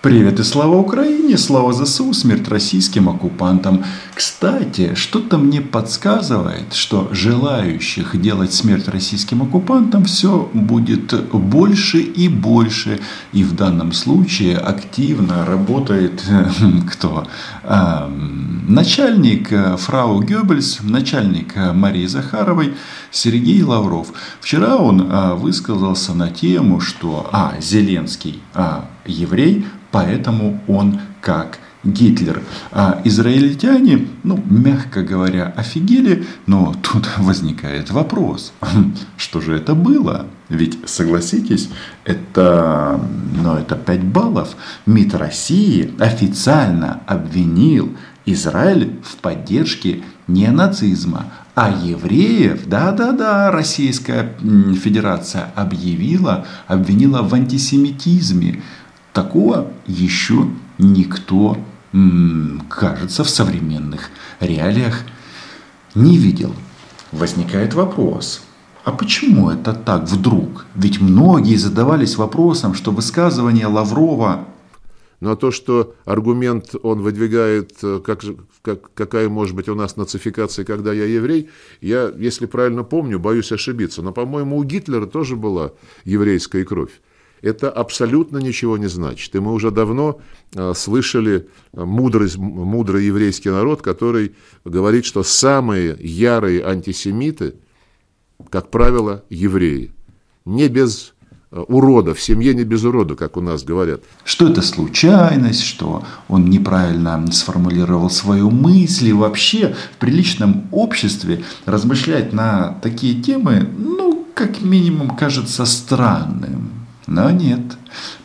Привет и слава Украине, слава ЗСУ, смерть российским оккупантам. Кстати, что-то мне подсказывает, что желающих делать смерть российским оккупантам все будет больше и больше. И в данном случае активно работает кто? А, начальник э, фрау Геббельс, начальник э, Марии Захаровой Сергей Лавров. Вчера он а, высказался на тему, что а, Зеленский а, еврей, поэтому он как Гитлер. А израильтяне, ну, мягко говоря, офигели, но тут возникает вопрос, что же это было? Ведь, согласитесь, это, ну, это 5 баллов. МИД России официально обвинил Израиль в поддержке не нацизма, а евреев, да-да-да, Российская Федерация объявила, обвинила в антисемитизме. Такого еще никто, кажется, в современных реалиях не видел. Возникает вопрос, а почему это так вдруг? Ведь многие задавались вопросом, что высказывание Лаврова но то, что аргумент он выдвигает, э, как, как, какая может быть у нас нацификация, когда я еврей, я, если правильно помню, боюсь ошибиться. Но, по-моему, у Гитлера тоже была еврейская кровь это абсолютно ничего не значит. И мы уже давно э, слышали э, мудрый, мудрый еврейский народ, который говорит, что самые ярые антисемиты, как правило, евреи. Не без э, урода, в семье не без урода, как у нас говорят. Что это случайность, что он неправильно сформулировал свою мысль. И вообще в приличном обществе размышлять на такие темы, ну, как минимум, кажется странным. Но нет,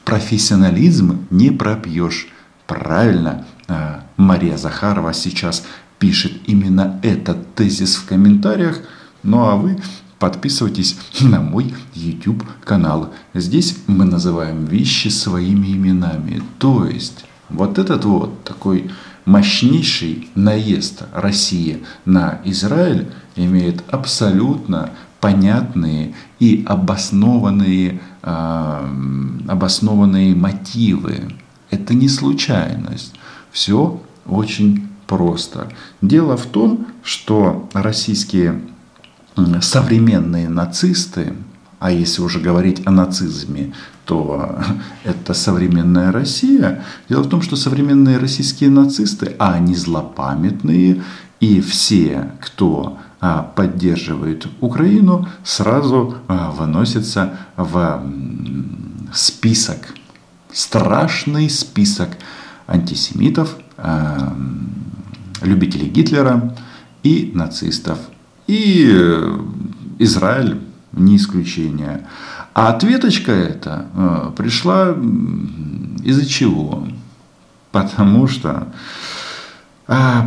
профессионализм не пропьешь. Правильно, а, Мария Захарова сейчас пишет именно этот тезис в комментариях. Ну а вы подписывайтесь на мой YouTube канал. Здесь мы называем вещи своими именами. То есть вот этот вот такой мощнейший наезд России на Израиль имеет абсолютно понятные и обоснованные, э, обоснованные мотивы. Это не случайность. Все очень просто. Дело в том, что российские современные нацисты, а если уже говорить о нацизме, то это современная Россия. Дело в том, что современные российские нацисты, а они злопамятные, и все, кто а, поддерживает Украину, сразу а, выносится в список, страшный список антисемитов, а, любителей Гитлера и нацистов. И э, Израиль не исключение. А ответочка эта пришла из-за чего? Потому что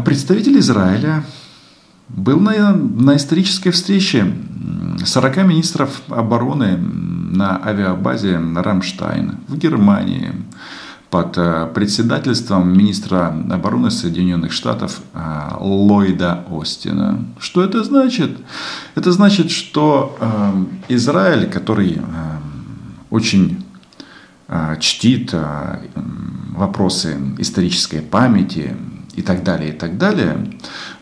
представитель Израиля был на, на исторической встрече 40 министров обороны на авиабазе Рамштайн в Германии под э, председательством министра обороны Соединенных Штатов э, Ллойда Остина. Что это значит? Это значит, что э, Израиль, который очень чтит вопросы исторической памяти, и так далее, и так далее,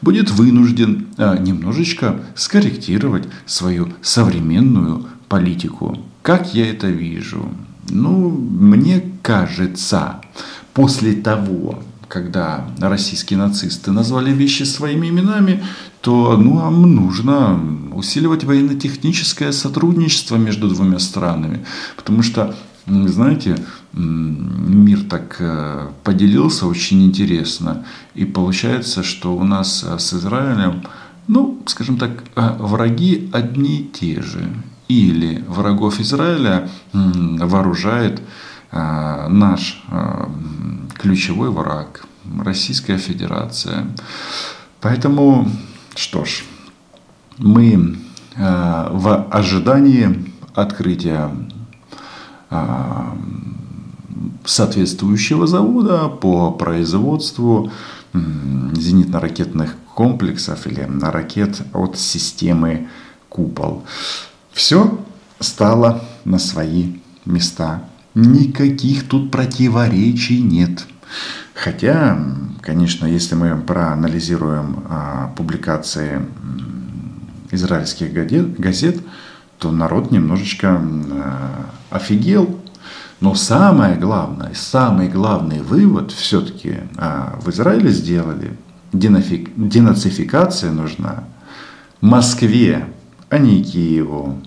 будет вынужден э, немножечко скорректировать свою современную политику. Как я это вижу? Ну, мне кажется, после того, когда российские нацисты назвали вещи своими именами, то ну, нам нужно усиливать военно-техническое сотрудничество между двумя странами. Потому что, знаете, мир так э, поделился очень интересно. И получается, что у нас э, с Израилем, ну, скажем так, э, враги одни и те же. Или врагов Израиля вооружает наш ключевой враг, Российская Федерация. Поэтому, что ж, мы в ожидании открытия соответствующего завода по производству зенитно-ракетных комплексов или ракет от системы «Купол». Все стало на свои места. Никаких тут противоречий нет. Хотя, конечно, если мы проанализируем а, публикации израильских газет, то народ немножечко а, офигел. Но самое главное, самый главный вывод все-таки а, в Израиле сделали. Денацификация нужна Москве, а не Киеву.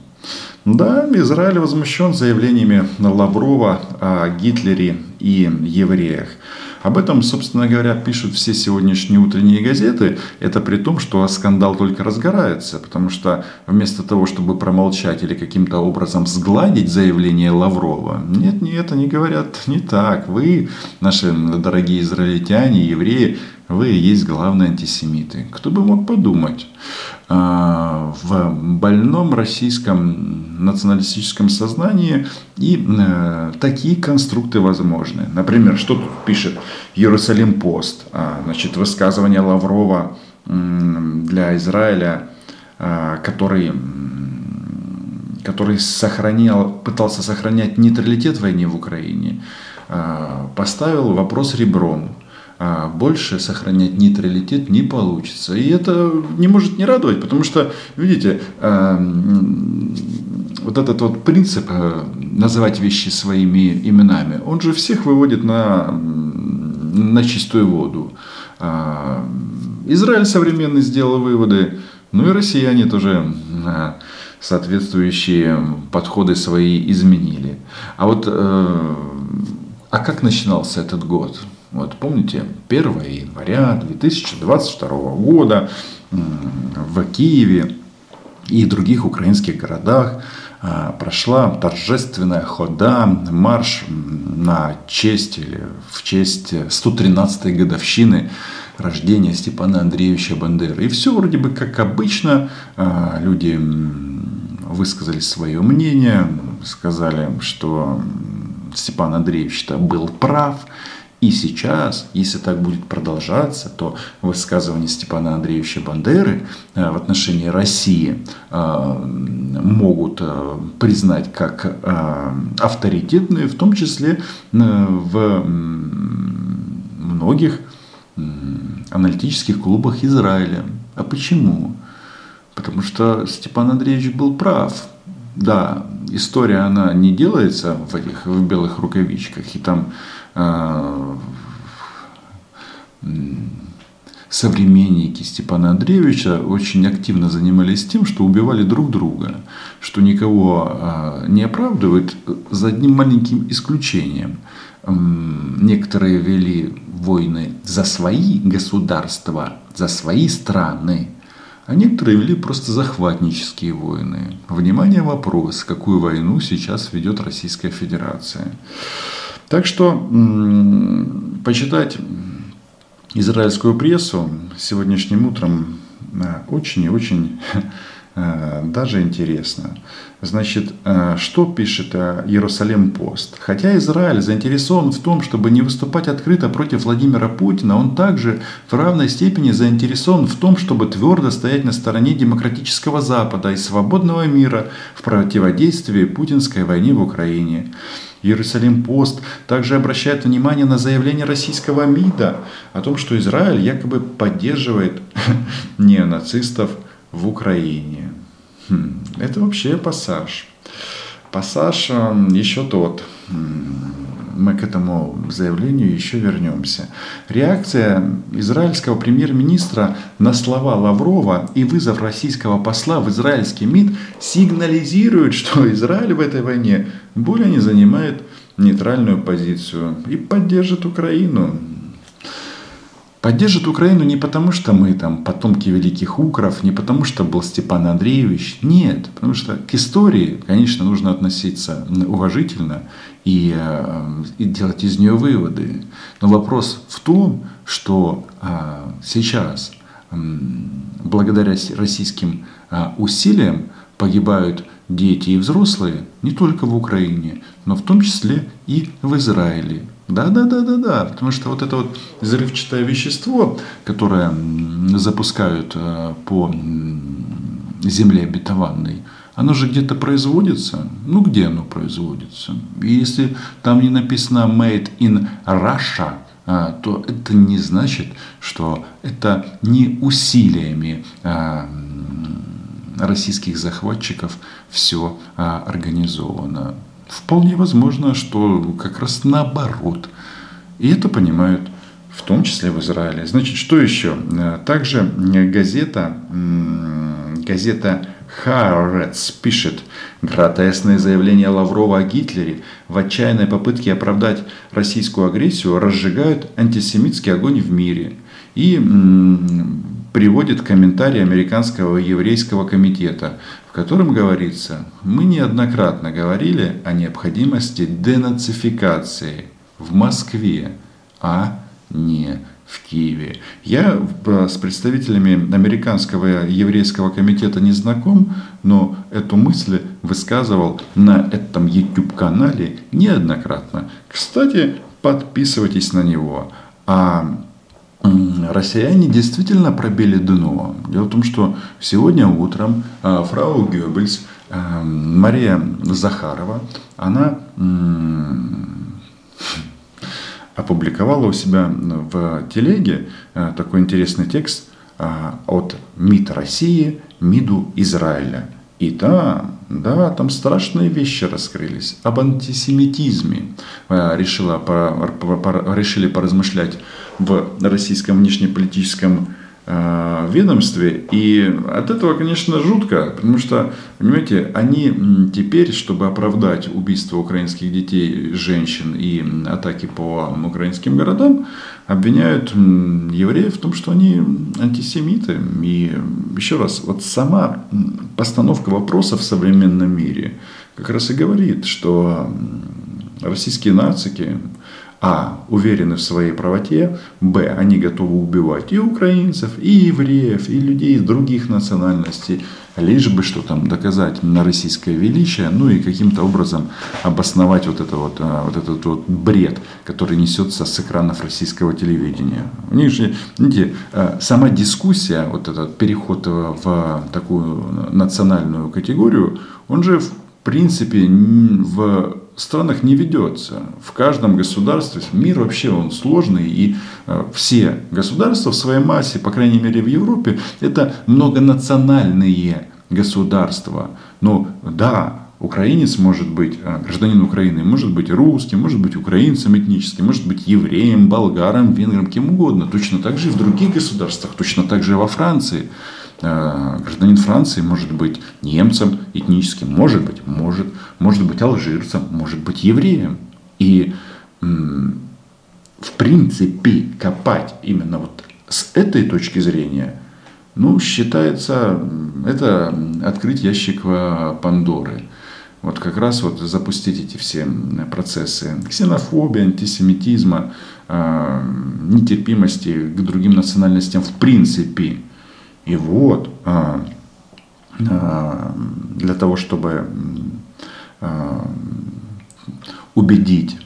Да, Израиль возмущен заявлениями Лаврова о Гитлере и евреях. Об этом, собственно говоря, пишут все сегодняшние утренние газеты. Это при том, что скандал только разгорается, потому что вместо того, чтобы промолчать или каким-то образом сгладить заявление Лаврова, нет, нет, они говорят не так. Вы, наши дорогие израильтяне, евреи, вы и есть главные антисемиты. Кто бы мог подумать? А, в больном российском националистическом сознании и э, такие конструкты возможны. Например, что тут пишет Иерусалим Пост? А, значит, высказывание Лаврова для Израиля, а, который который сохранял, пытался сохранять нейтралитет в войне в Украине, поставил вопрос ребром а больше сохранять нейтралитет не получится. И это не может не радовать, потому что, видите, а, вот этот вот принцип а, называть вещи своими именами, он же всех выводит на, на чистую воду. Израиль современный сделал выводы, ну и россияне тоже соответствующие подходы свои изменили. А вот, э, а как начинался этот год? Вот помните, 1 января 2022 года в Киеве и других украинских городах а, прошла торжественная хода, марш на честь или в честь 113-й годовщины рождения Степана Андреевича Бандеры. И все вроде бы как обычно, а, люди высказали свое мнение, сказали, что Степан Андреевич-то был прав, и сейчас, если так будет продолжаться, то высказывания Степана Андреевича Бандеры э, в отношении России э, могут э, признать как авторитетные, в том числе в многих аналитических клубах Израиля. А почему? Потому что Степан Андреевич был прав. Да, история, она не делается в этих в белых рукавичках, и там э, современники Степана Андреевича очень активно занимались тем, что убивали друг друга, что никого э, не оправдывает за одним маленьким исключением. Некоторые вели войны за свои государства, за свои страны, а некоторые вели просто захватнические войны. Внимание, вопрос, какую войну сейчас ведет Российская Федерация. Так что почитать израильскую прессу сегодняшним утром э, очень и очень даже интересно. Значит, э, что пишет э, Иерусалим Пост? Хотя Израиль заинтересован в том, чтобы не выступать открыто против Владимира Путина, он также в равной степени заинтересован в том, чтобы твердо стоять на стороне демократического Запада и свободного мира в противодействии путинской войне в Украине. Иерусалим Пост также обращает внимание на заявление российского МИДа о том, что Израиль якобы поддерживает неонацистов – в Украине. Хм, это вообще пассаж. Пассаж еще тот. Мы к этому заявлению еще вернемся. Реакция израильского премьер-министра на слова Лаврова и вызов российского посла в израильский МИД сигнализирует, что Израиль в этой войне более не занимает нейтральную позицию и поддержит Украину. Поддержит Украину не потому, что мы там потомки великих укров, не потому, что был Степан Андреевич. Нет, потому что к истории, конечно, нужно относиться уважительно и, э, и делать из нее выводы. Но вопрос в том, что а, сейчас, благодаря российским а, усилиям, погибают дети и взрослые не только в Украине, но в том числе и в Израиле. Да, да, да, да, да. Потому что вот это вот взрывчатое вещество, которое запускают э, по земле обетованной, оно же где-то производится. Ну, где оно производится? И если там не написано «made in Russia», а, то это не значит, что это не усилиями а, российских захватчиков все организовано. Вполне возможно, что как раз наоборот. И это понимают в том числе в Израиле. Значит, что еще? Также газета, газета Харец пишет, гротесные заявления Лаврова о Гитлере в отчаянной попытке оправдать российскую агрессию разжигают антисемитский огонь в мире. И приводит комментарий Американского еврейского комитета, в котором говорится, мы неоднократно говорили о необходимости денацификации в Москве, а не в Киеве. Я э, с представителями Американского еврейского комитета не знаком, но эту мысль высказывал на этом YouTube-канале неоднократно. Кстати, подписывайтесь на него. А россияне действительно пробили дно. Дело в том, что сегодня утром э, фрау Геббельс, э, Мария Захарова, она опубликовала у себя в телеге э, такой интересный текст от МИД России МИДу Израиля. И да, да, там страшные вещи раскрылись. Об антисемитизме решила, решили поразмышлять в российском внешнеполитическом Э, ведомстве. И от этого, конечно, жутко, потому что, понимаете, они теперь, чтобы оправдать убийство украинских детей, женщин и атаки по украинским городам, обвиняют евреев в том, что они антисемиты. И еще раз, вот сама постановка вопроса в современном мире как раз и говорит, что российские нацики, а. Уверены в своей правоте. Б. Они готовы убивать и украинцев, и евреев, и людей из других национальностей. Лишь бы что там доказать на российское величие, ну и каким-то образом обосновать вот, это вот, а, вот этот вот бред, который несется с экранов российского телевидения. У них же, видите, а, сама дискуссия, вот этот переход в такую национальную категорию, он же в принципе в странах не ведется. В каждом государстве, мир вообще он сложный, и э, все государства в своей массе, по крайней мере в Европе, это многонациональные государства. Но да, украинец может быть, э, гражданин Украины может быть русским, может быть украинцем этническим, может быть евреем, болгаром, венгром, кем угодно. Точно так же и в других государствах, точно так же и во Франции. Э, гражданин Франции может быть немцем этническим, может быть, может, может быть алжирцем, может быть евреем. И в принципе копать именно вот с этой точки зрения, ну, считается, это открыть ящик Пандоры. Вот как раз вот запустить эти все процессы ксенофобии, антисемитизма, э, нетерпимости к другим национальностям в принципе. И вот а, а, для того, чтобы а, убедить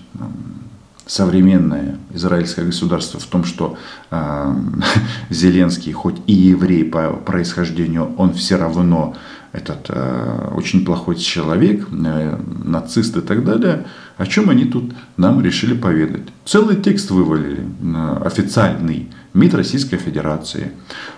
современное израильское государство в том, что Зеленский, хоть и еврей по происхождению, он все равно этот э, очень плохой человек, э, нацист и так далее, о чем они тут нам решили поведать. Целый текст вывалили, э, официальный, МИД Российской Федерации.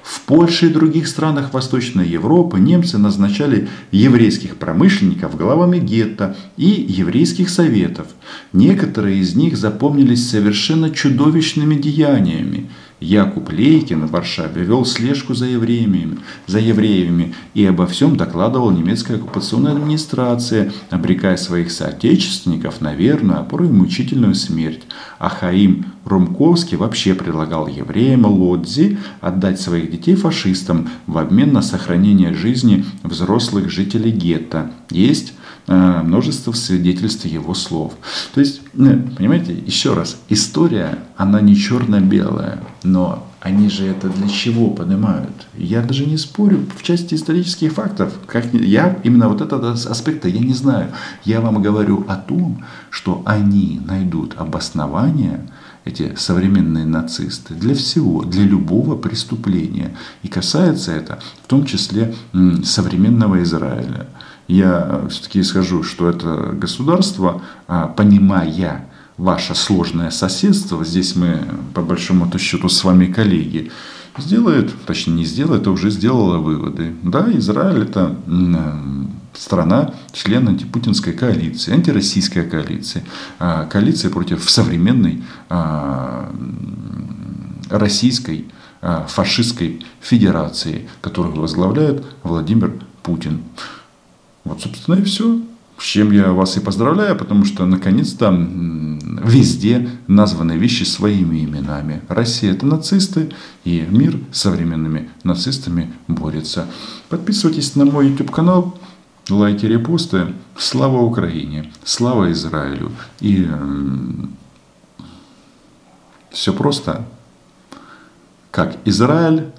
В Польше и других странах Восточной Европы немцы назначали еврейских промышленников главами гетто и еврейских советов. Некоторые из них запомнились совершенно чудовищными деяниями – Якуб Лейкин в Варшаве вел слежку за евреями, за евреями и обо всем докладывал немецкая оккупационная администрация, обрекая своих соотечественников на верную, а порой мучительную смерть. А Хаим Румковский вообще предлагал евреям Лодзи отдать своих детей фашистам в обмен на сохранение жизни взрослых жителей гетто. Есть Э, множество свидетельств его слов. То есть, ну, понимаете, еще раз, история, она не черно-белая, но они же это для чего понимают? Я даже не спорю в части исторических фактов. Как, я именно вот этот аспект я не знаю. Я вам говорю о том, что они найдут обоснование, эти современные нацисты, для всего, для любого преступления. И касается это в том числе современного Израиля. я все-таки исхожу, что это государство, а, понимая ваше сложное соседство, здесь мы по большому счету с вами коллеги, сделает, точнее не сделает, а уже сделала выводы. Да, Израиль это страна, член антипутинской коалиции, антироссийской коалиции, а, коалиция против современной а, российской а, фашистской федерации, которую возглавляет Владимир Путин. Вот, собственно, и все. С чем я вас и поздравляю, потому что наконец-то везде названы вещи своими именами. Россия это нацисты, и мир с современными нацистами борется. Подписывайтесь на мой YouTube канал, лайки, репосты. Слава Украине, слава Израилю. И все просто. Как Израиль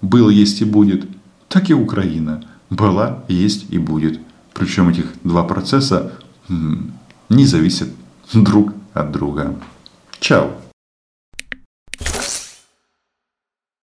был, есть и будет, так и Украина была, есть и будет. Причем этих два процесса не зависят друг от друга. Чао!